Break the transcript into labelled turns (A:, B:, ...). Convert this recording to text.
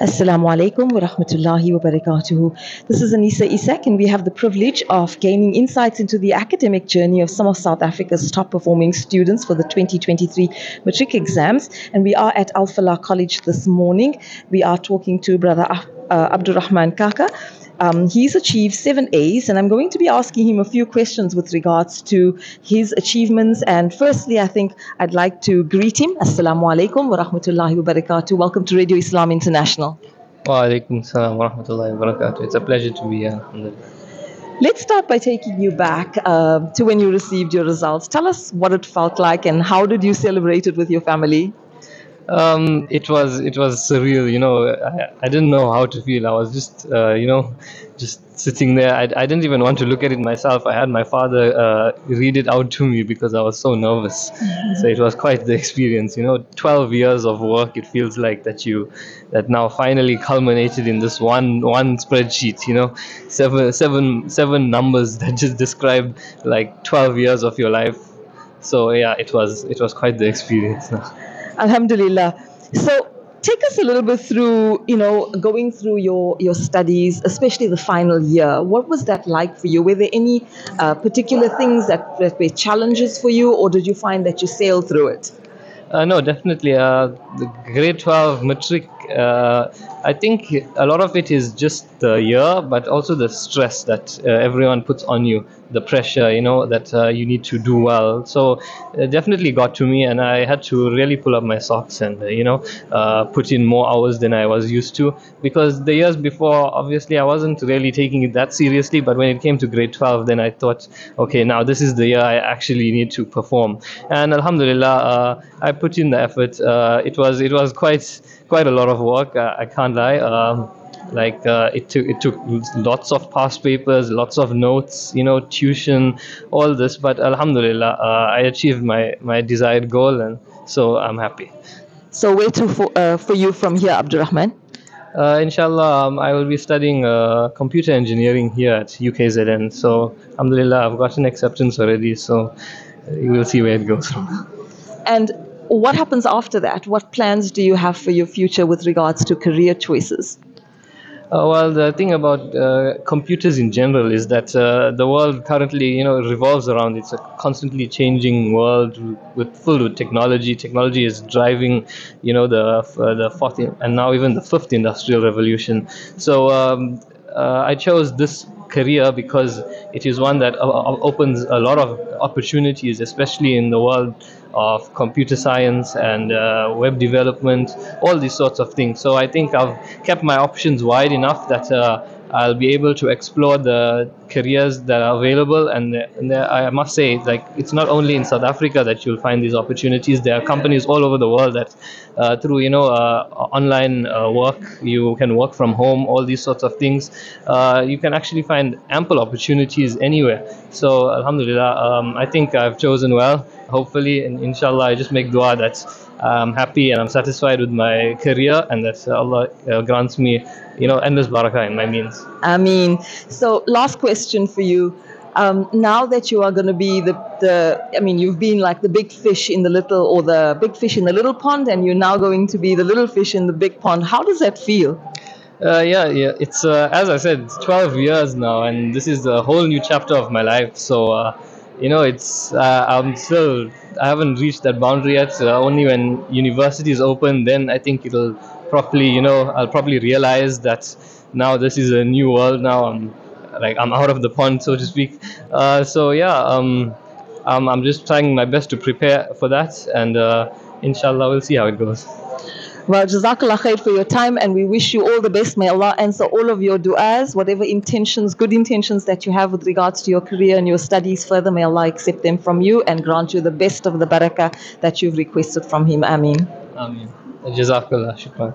A: Assalamu alaikum wa rahmatullahi wa barakatuhu. This is Anisa Isak, and we have the privilege of gaining insights into the academic journey of some of South Africa's top performing students for the 2023 matric exams. And we are at Al Falah College this morning. We are talking to Brother uh, Abdur-Rahman Kaka. Um, he's achieved seven A's, and I'm going to be asking him a few questions with regards to his achievements. And firstly, I think I'd like to greet him. Assalamu alaikum wa rahmatullahi wa barakatuh. Welcome to Radio Islam International.
B: Wa alaikum salam wa rahmatullahi wa barakatuh. It's a pleasure to be here.
A: Let's start by taking you back uh, to when you received your results. Tell us what it felt like and how did you celebrate it with your family?
B: Um, it was it was surreal, you know. I, I didn't know how to feel. I was just uh, you know just sitting there. I, I didn't even want to look at it myself. I had my father uh, read it out to me because I was so nervous. So it was quite the experience, you know. Twelve years of work. It feels like that you that now finally culminated in this one one spreadsheet. You know, seven seven seven numbers that just describe like twelve years of your life. So yeah, it was it was quite the experience.
A: Alhamdulillah. So take us a little bit through, you know, going through your, your studies, especially the final year. What was that like for you? Were there any uh, particular things that, that were challenges for you, or did you find that you sailed through it?
B: Uh, no, definitely. Uh, the grade 12 matric, uh, I think a lot of it is just the year, but also the stress that uh, everyone puts on you, the pressure, you know, that uh, you need to do well. So it definitely got to me, and I had to really pull up my socks and, uh, you know, uh, put in more hours than I was used to. Because the years before, obviously, I wasn't really taking it that seriously, but when it came to grade 12, then I thought, okay, now this is the year I actually need to perform. And Alhamdulillah, uh, I put in the effort. Uh, it was it was quite quite a lot of work. Uh, I can't lie. Um, like uh, it took it took lots of past papers, lots of notes, you know, tuition, all this. But Alhamdulillah, uh, I achieved my my desired goal, and so I'm happy.
A: So where to for, uh, for you from here, Abdur-Rahman?
B: Uh, inshallah, um, I will be studying uh, computer engineering here at UKZN. So, alhamdulillah, I've gotten acceptance already. So, uh, will see where it goes from.
A: And what happens after that? What plans do you have for your future with regards to career choices?
B: Uh, well, the thing about uh, computers in general is that uh, the world currently, you know, revolves around. It's a constantly changing world with full with technology. Technology is driving, you know, the uh, the fourth and now even the fifth industrial revolution. So um, uh, I chose this career because it is one that uh, opens a lot of opportunities, especially in the world of computer science and uh, web development, all these sorts of things. So I think I've kept my options wide enough that uh, I'll be able to explore the careers that are available. And, and I must say, like it's not only in South Africa that you'll find these opportunities. There are companies all over the world that, uh, through you know uh, online uh, work, you can work from home. All these sorts of things, uh, you can actually find ample opportunities anywhere. So Alhamdulillah, um, I think I've chosen well. Hopefully, and inshallah, I just make dua that I'm happy and I'm satisfied with my career, and that Allah uh, grants me, you know, endless barakah in my means.
A: I mean, so last question for you. Um, now that you are going to be the, the, I mean, you've been like the big fish in the little, or the big fish in the little pond, and you're now going to be the little fish in the big pond. How does that feel?
B: Uh, yeah, yeah. It's uh, as I said, it's 12 years now, and this is a whole new chapter of my life. So, uh, you know, it's uh, I'm still I haven't reached that boundary yet. Uh, only when university is open, then I think it'll properly, you know, I'll probably realize that now this is a new world. Now I'm like I'm out of the pond, so to speak. Uh, so yeah, um, I'm I'm just trying my best to prepare for that, and uh, inshallah we'll see how it goes.
A: Well, Jazakallah khair for your time, and we wish you all the best. May Allah answer all of your du'as, whatever intentions, good intentions that you have with regards to your career and your studies further. May Allah accept them from you and grant you the best of the barakah that you've requested from Him. Ameen.
B: Ameen. Jazakallah. Shukran.